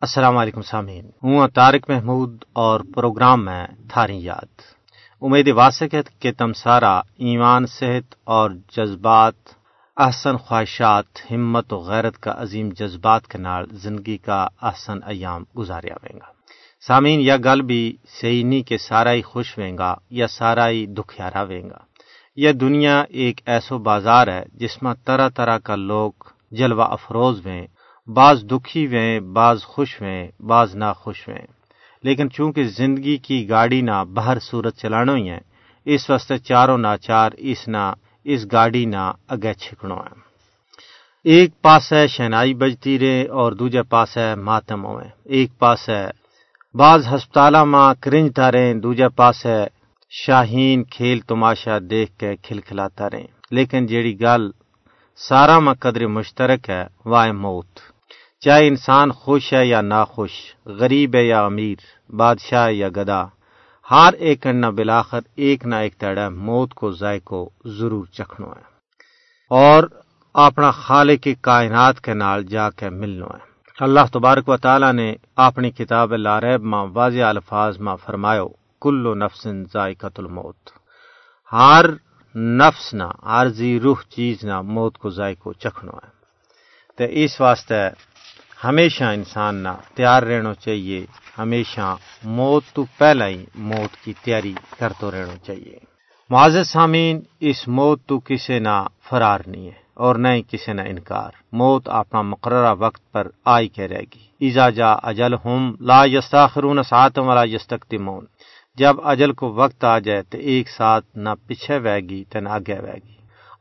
السلام علیکم سامعین، ہوں طارق محمود اور پروگرام میں تھاری یاد۔ امید واسق ہے کہ تم سارا ایمان، صحت اور جذبات، احسن خواہشات، ہمت و غیرت کا عظیم جذبات کے نال زندگی کا احسن ایام گزاریا ہوئے گا۔ سامعین، یا گل بھی صحیح نہیں کہ سارا ہی خوش ہوئے گا یا سارا ہی دکھیارا ہوئے گا۔ یہ دنیا ایک ایسو بازار ہے جس میں طرح طرح کا لوگ جلوہ افروز ہوئے۔ بعض دکھی ہوئے، بعض خوش ہوئے، بعض نہ خوش ہوئے۔ لیکن چونکہ زندگی کی گاڑی نہ باہر صورت چلانو ہی ہے، اس واسطے چاروں ناچار اس نہ اس گاڑی نہ اگے چھکڑو ہے۔ ایک پاس ہے شہنائی بجتی رہے اور دوجے پاس ہے ماتم ہوئے۔ ایک پاس ہے بعض ہسپتال ماں کرنج رہے، دوجے پاس ہے شاہین کھیل تماشا دیکھ کے کھلکھلاتا رہے۔ لیکن جیڑی گل سارا میں قدر مشترک ہے وہ موت۔ چاہے انسان خوش ہے یا ناخوش، غریب ہے یا امیر، بادشاہ یا گدا، ہر ایک نہ بلاخر، ایک نہ ایک تڑا موت کو ذائقو ضرور چکھنو ہے۔ اور اپنا خالق کائنات کے نال جا کے ملنا ہے۔ اللہ تبارک و تعالی نے اپنی کتاب لاریب ماں واضح الفاظ ماں فرماؤ کلو نفسن ذائقت الموت۔ ہر نفس نہ عارضی روح چیز نہ، موت کو ذائقو چکھنو ہے۔ تو اس واسطے ہمیشہ انسان نہ تیار رہنا چاہیے، ہمیشہ موت تو پہلا ہی موت کی تیاری کرتے رہنا چاہیے۔ معزز سامین اس موت تو کسی نہ فرار نہیں ہے اور نہ ہی کسی نہ انکار۔ موت اپنا مقررہ وقت پر آئی کے رہے گی۔ ایزا جا اجل ہم لا یستاخرون ساتم ولا یستقدمون جب اجل کو وقت آ جائے تو ایک ساتھ نہ پیچھے وے گی تو نہ آگے وے گی۔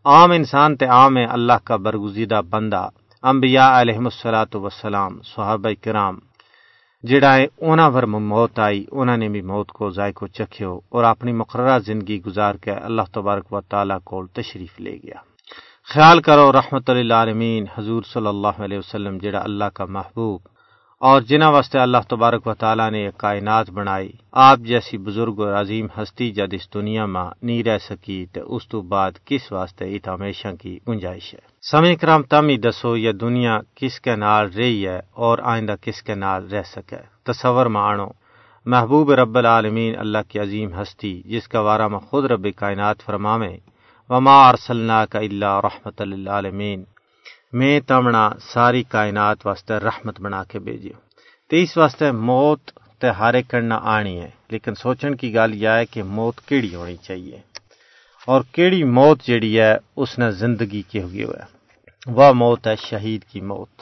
عام انسان تے عام ہے، اللہ کا برگزیدہ بندہ انبیاء علیہ السلاۃ وسلام صحابہ کرام، جڑا ہے انہاں موت آئی انہوں نے بھی موت کو ذائقہ چکھیو اور اپنی مقررہ زندگی گزار کے اللہ تبارک و تعالیٰ کو تشریف لے گیا۔ خیال کرو، رحمت اللہ عالمین حضور صلی اللہ علیہ وسلم، جڑا اللہ کا محبوب اور جنہ واسطے اللہ تبارک و تعالیٰ نے ایک کائنات بنائی۔ آپ جیسی بزرگ اور عظیم ہستی جد اس دنیا میں نہیں رہ سکی تو اس تو بعد کس واسطے ات ہمیشہ کی گنجائش ہے؟ سمے کرام تم ہی دسو یہ دنیا کس کے نال رہی ہے اور آئندہ کس کے نال رہ سکے؟ تصور میں آنو، محبوب رب العالمین اللہ کی عظیم ہستی، جس کا وارہ میں خود رب کائنات فرمامے، وما ارسلنا کا اللہ رحمت للعالمین۔ میں تمنا ساری کائنات واسطے رحمت بنا کے بھیجیو تو اس واسطے موت تے ہارے کرنا آنی ہے، لیکن سوچن کی گل یہ ہے کہ موت کیڑی ہونی چاہیے۔ اور کیڑی موت جیڑی ہے، اس نے زندگی کی ہوئی ہے۔ وہ موت ہے شہید کی موت۔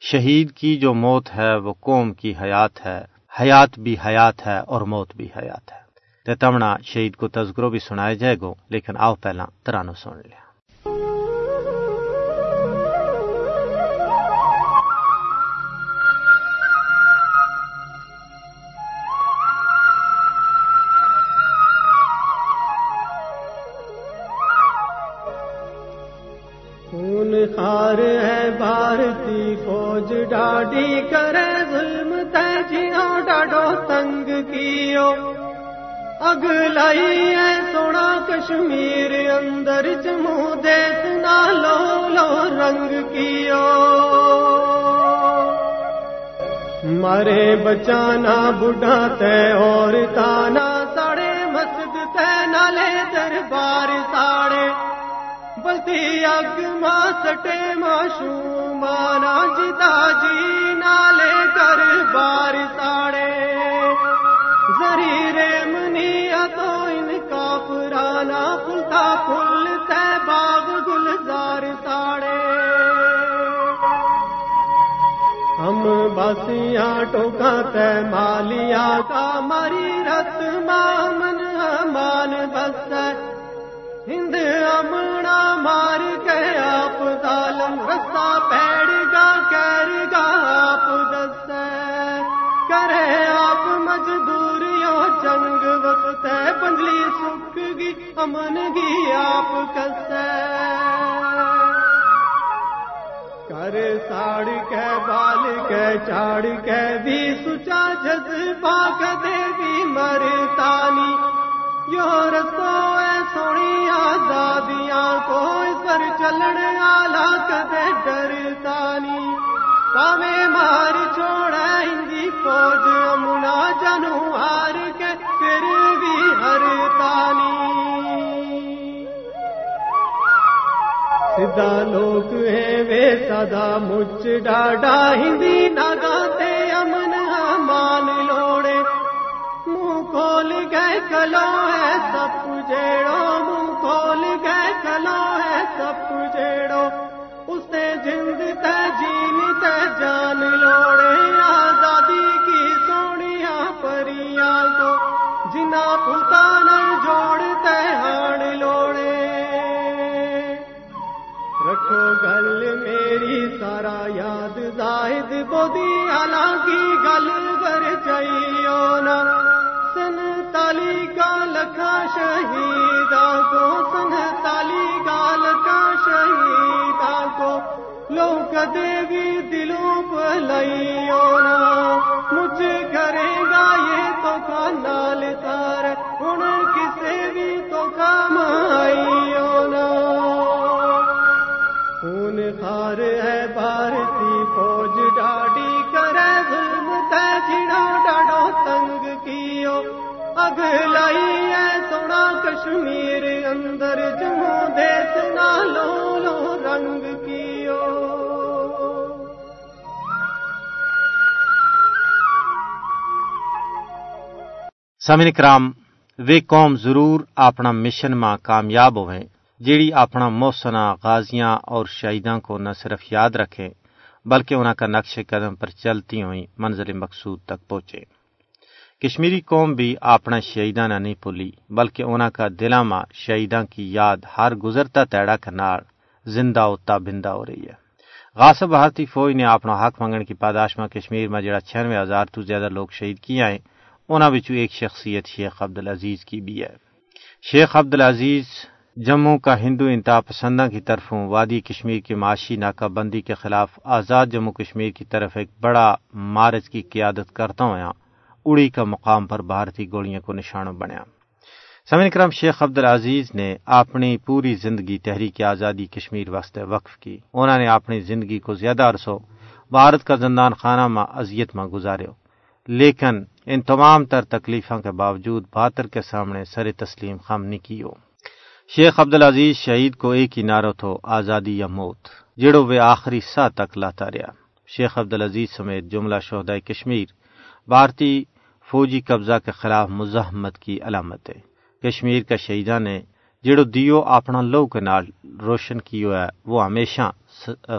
شہید کی جو موت ہے، وہ قوم کی حیات ہے۔ حیات بھی حیات ہے اور موت بھی حیات ہے۔ تمنا شہید کو تذکروں بھی سنائے جائے گو، لیکن آؤ پہلا ترانو سن لیا۔ اگ سونا کشمیر اندر چمو دیس نالو لو رنگ کیو۔ مارے بچانا بڑھا تے اور تانا ساڑے مسجد تے نالے دربار ساڑے بلتی اگ ماں سٹے ماشو مانا جتا جی نالے کر بار ساڑے پرانا پھلتا پھول تے باغ گلزار ساڑے ہم بسیاں ٹوکا تے مالیا کا مری رت مامن مان بس۔ ہند امنا مار کے آپ ظالم رسا پیڑ گا کر گا آپ دس۔ کرے آپ مجدوریوں جنگ وقت پنجلی سکھ زندگی امن گی آپ کس کر ساڑ کے بال کے چاڑ کے بھی سچا جس کے دے بھی مرتانی۔ یو رسو ہے سونی آزادیاں کو سر چلن والا کدے ڈرتانی۔ پاوے مار چھوڑا ہندی فوج، امنا جنو ہار کے سدا لوگ ہیں وے سدا مچ ڈاڈا ہندی نگاتے امن مان لوڑے۔ منہ کھول گئے کلو ہے سب جیڑو، منہ کھول گئے کلو ہے سب جیڑو۔ دی گل کر چاہیے سن تالی کا لکھا شہیدا کو سن تالی کا لکھا شہیدا کو لوگ دیوی دلوں پہ سامعین کرام وے قوم ضرور اپنا مشن ماں کامیاب ہوئیں جیڑی اپنا موسنا غازیاں اور شہیداں کو نہ صرف یاد رکھیں بلکہ انہاں کا نقش قدم پر چلتی ہوئی منزل مقصود تک پہنچے۔ کشمیری قوم بھی اپنا شہیداں نہ نہیں بھولی بلکہ انہاں کا دلاں ماں شہیداں کی یاد ہر گزرتا تیڑا کنار زندہ و تابندہ ہو رہی ہے۔ غاصب بھارتی فوج نے اپنا حق منگن کی پاداش میں کشمیر میں جڑا چھیانوے ہزار تو زیادہ لوگ شہید کیے ہیں انہاں وچوں ایک شخصیت شیخ عبدالعزیز کی بھی ہے۔ شیخ عبدالعزیز جموں کا ہندو انتہا پسندوں کی طرفوں وادی کشمیر کی معاشی ناکہ بندی کے خلاف آزاد جموں کشمیر کی طرف ایک بڑا مارچ کی قیادت کرتا ہوا اڑی کا مقام پر بھارتی گولیاں کو نشانہ بنیا۔ سمن کرم شیخ عبدالعزیز نے اپنی پوری زندگی تحریک آزادی کشمیر واسطے وقف کی۔ انہوں نے اپنی زندگی کو زیادہ عرصوں بھارت کا زندان خانہ میں اذیت میں گزارے لیکن ان تمام تر تکلیفوں کے باوجود بہتر کے سامنے سر تسلیم خم نہیں کی ہو شیخ عبدالعزیز شہید کو ایک ہی نعرہ تھو، آزادی یا موت، جڑو وہ آخری سا تک لاتا رہا شیخ عبدالعزیز سمیت جملہ شہدائے کشمیر، بھارتی فوجی قبضہ کے خلاف مزاحمت کی علامت ہے۔ کشمیر کا شہیدہ نے جڑو دیو اپنا لو کے نال روشن کیو ہے، وہ ہمیشہ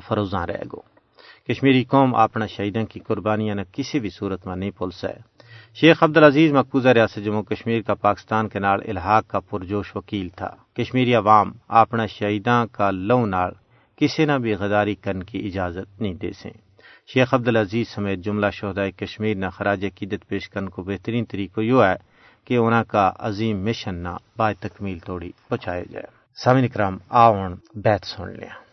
فروزاں رہ گو۔ کشمیری قوم اپنا شہیدوں کی قربانیاں نہ کسی بھی صورت میں نہیں بھول سکے۔ شیخ عبدالعزیز مقبوضہ ریاست جموں کشمیر کا پاکستان کے نال الحاق کا پرجوش وکیل تھا۔ کشمیری عوام اپنا شہیداں کا لو نال کسی نہ بھی غداری کرنے کی اجازت نہیں دے سیں شیخ عبدالعزیز سمیت جملہ شہدائے کشمیر نہ خراج عقیدت پیش کرنے کو بہترین طریقہ یہ ہے کہ انہاں کا عظیم مشن نہ با تکمیل توڑی پہنچایا جائے۔ سامعین کرام آون بیت سن لیا۔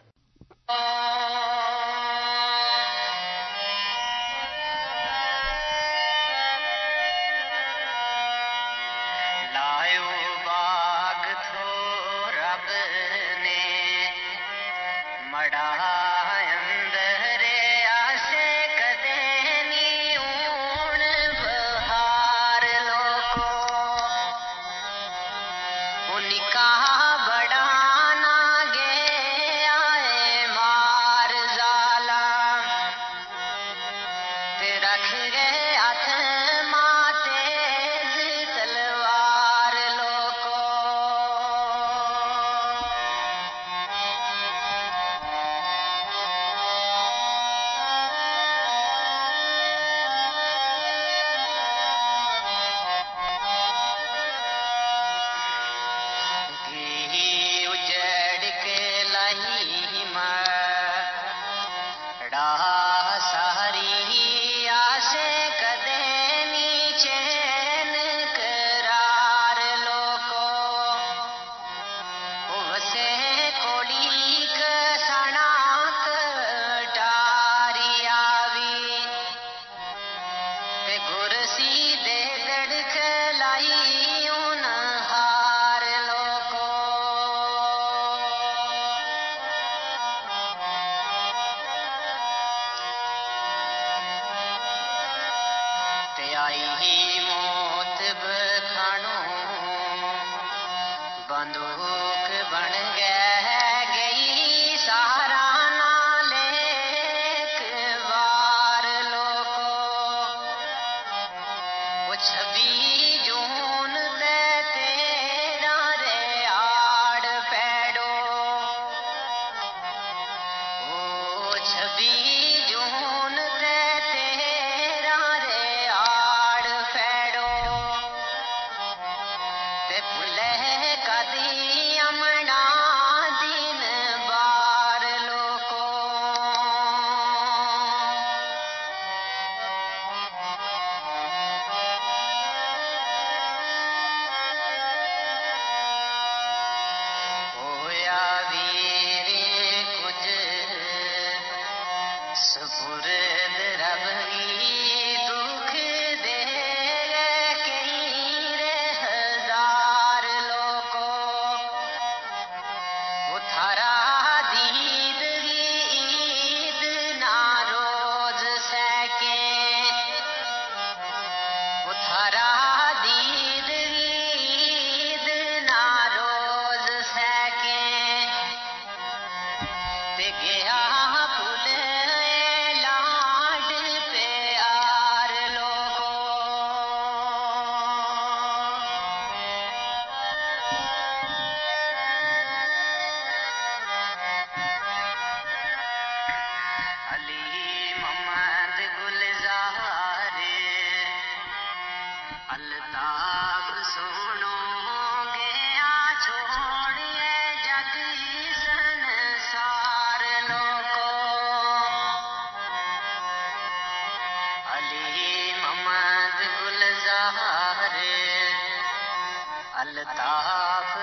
الطاف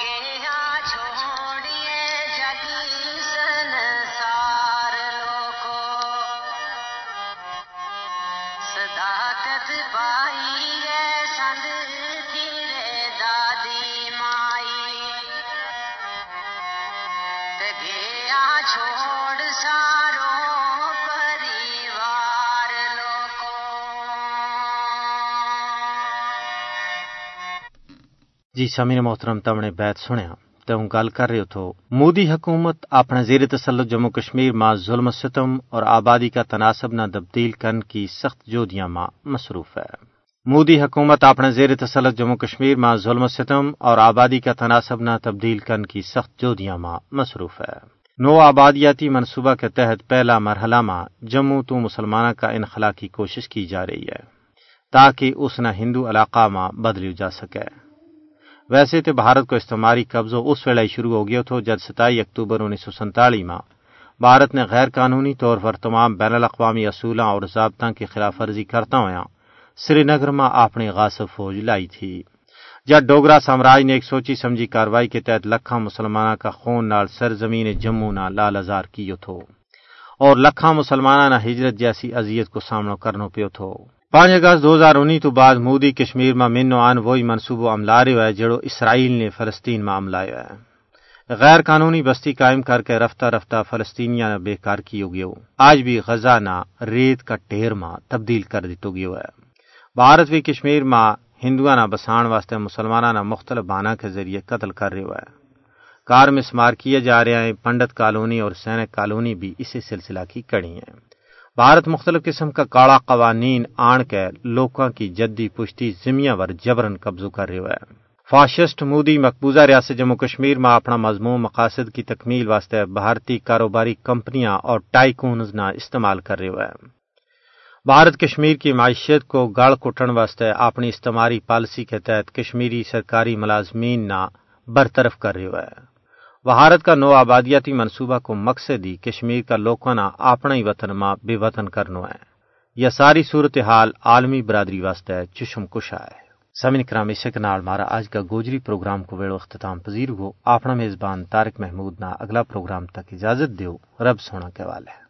گیا چھوڑیے جگی سنسار لوکو صداقت پائی ہے سند دادی مائی گیا چھوڑ سا جی سمیر محترم تمنے بیت سنیا تو ہوں گل کر رہے تھو مودی حکومت اپنے زیر تسلط جموں کشمیر ماں ظلم ستم اور آبادی کا تناسب نہ تبدیل کرنے کی سخت جودیاں ماں مصروف ہے مودی حکومت اپنے زیر تسلط جموں کشمیر ماں ظلم ستم اور آبادی کا تناسب نہ تبدیل کرنے کی سخت جودیاں ماں مصروف ہے نو آبادیاتی منصوبہ کے تحت پہلا مرحلہ ماں جموں تو مسلمانوں کا انخلا کی کوشش کی جا رہی ہے تاکہ اس نہ ہندو علاقہ ماں بدلی جا سکے ویسے تو بھارت کو استعماری قبضہ اس ویلے شروع ہو گیا تھا جب ستائی اکتوبر انیس سو سنتالی میں بھارت نے غیر قانونی طور پر تمام بین الاقوامی اصولوں اور ضابطہ کی خلاف ورزی کرتا ہوا سری نگر میں اپنی غاصب فوج لائی تھی۔ جب ڈوگرا سامراج نے ایک سوچی سمجھی کاروائی کے تحت لکھاں مسلمانوں کا خون نال سرزمین جموں نہ لال ازار کیو تھو، اور لکھاں مسلمانوں نہ ہجرت جیسی اذیت کو سامنا کرنا پیو تھو۔ پانچ اگست دو ہزار انیس تو بعد مودی کشمیر میں منو آن وہی منصوبہ عملہ رہے ہے جڑو اسرائیل نے فلسطین میں عملہ ہے غیر قانونی بستی قائم کر کے رفتہ رفتہ فلسطینیا نے بےکار کی گیو آج بھی غزہ نہ ریت کا ٹھیر ماں تبدیل کر دیتو گیو ہے بھارت بھی کشمیر ماں ہندو نہ بسان واسطے مسلمانہ نہ مختلف بانا کے ذریعے قتل کر رہے ہے کار میں سمار کیے جا رہے ہیں، پنڈت کالونی اور سینک کالونی بھی اسی سلسلہ کی کڑی ہیں۔ بھارت مختلف قسم کا کاڑا قوانین آن کے لوکاں کی جدی پشتی زمیاں ور جبرن قبضو کر رہے ہے۔ فاشسٹ مودی مقبوضہ ریاست جموں کشمیر میں اپنا مضمون مقاصد کی تکمیل واسطے بھارتی کاروباری کمپنیاں اور ٹائکونز نہ استعمال کر رہے ہے۔ بھارت کشمیر کی معیشت کو گاڑ کٹن واسطے اپنی استعماری پالیسی کے تحت کشمیری سرکاری ملازمین نہ برطرف کر رہے ہے۔ بھارت کا نو آبادیاتی منصوبہ کو مقصد ہی کشمیر کا لوکانا اپنا ہی وطن ماں بے وطن کرنا ہے۔ یہ ساری صورتحال عالمی برادری واسطے چشم کشا ہے۔ سمن کرام عشق نال مارا آج کا گوجری پروگرام کو ویڑو اختتام پذیر ہو۔ اپنا میزبان تارک محمود نا اگلا پروگرام تک اجازت دیو۔ رب سونا کے والے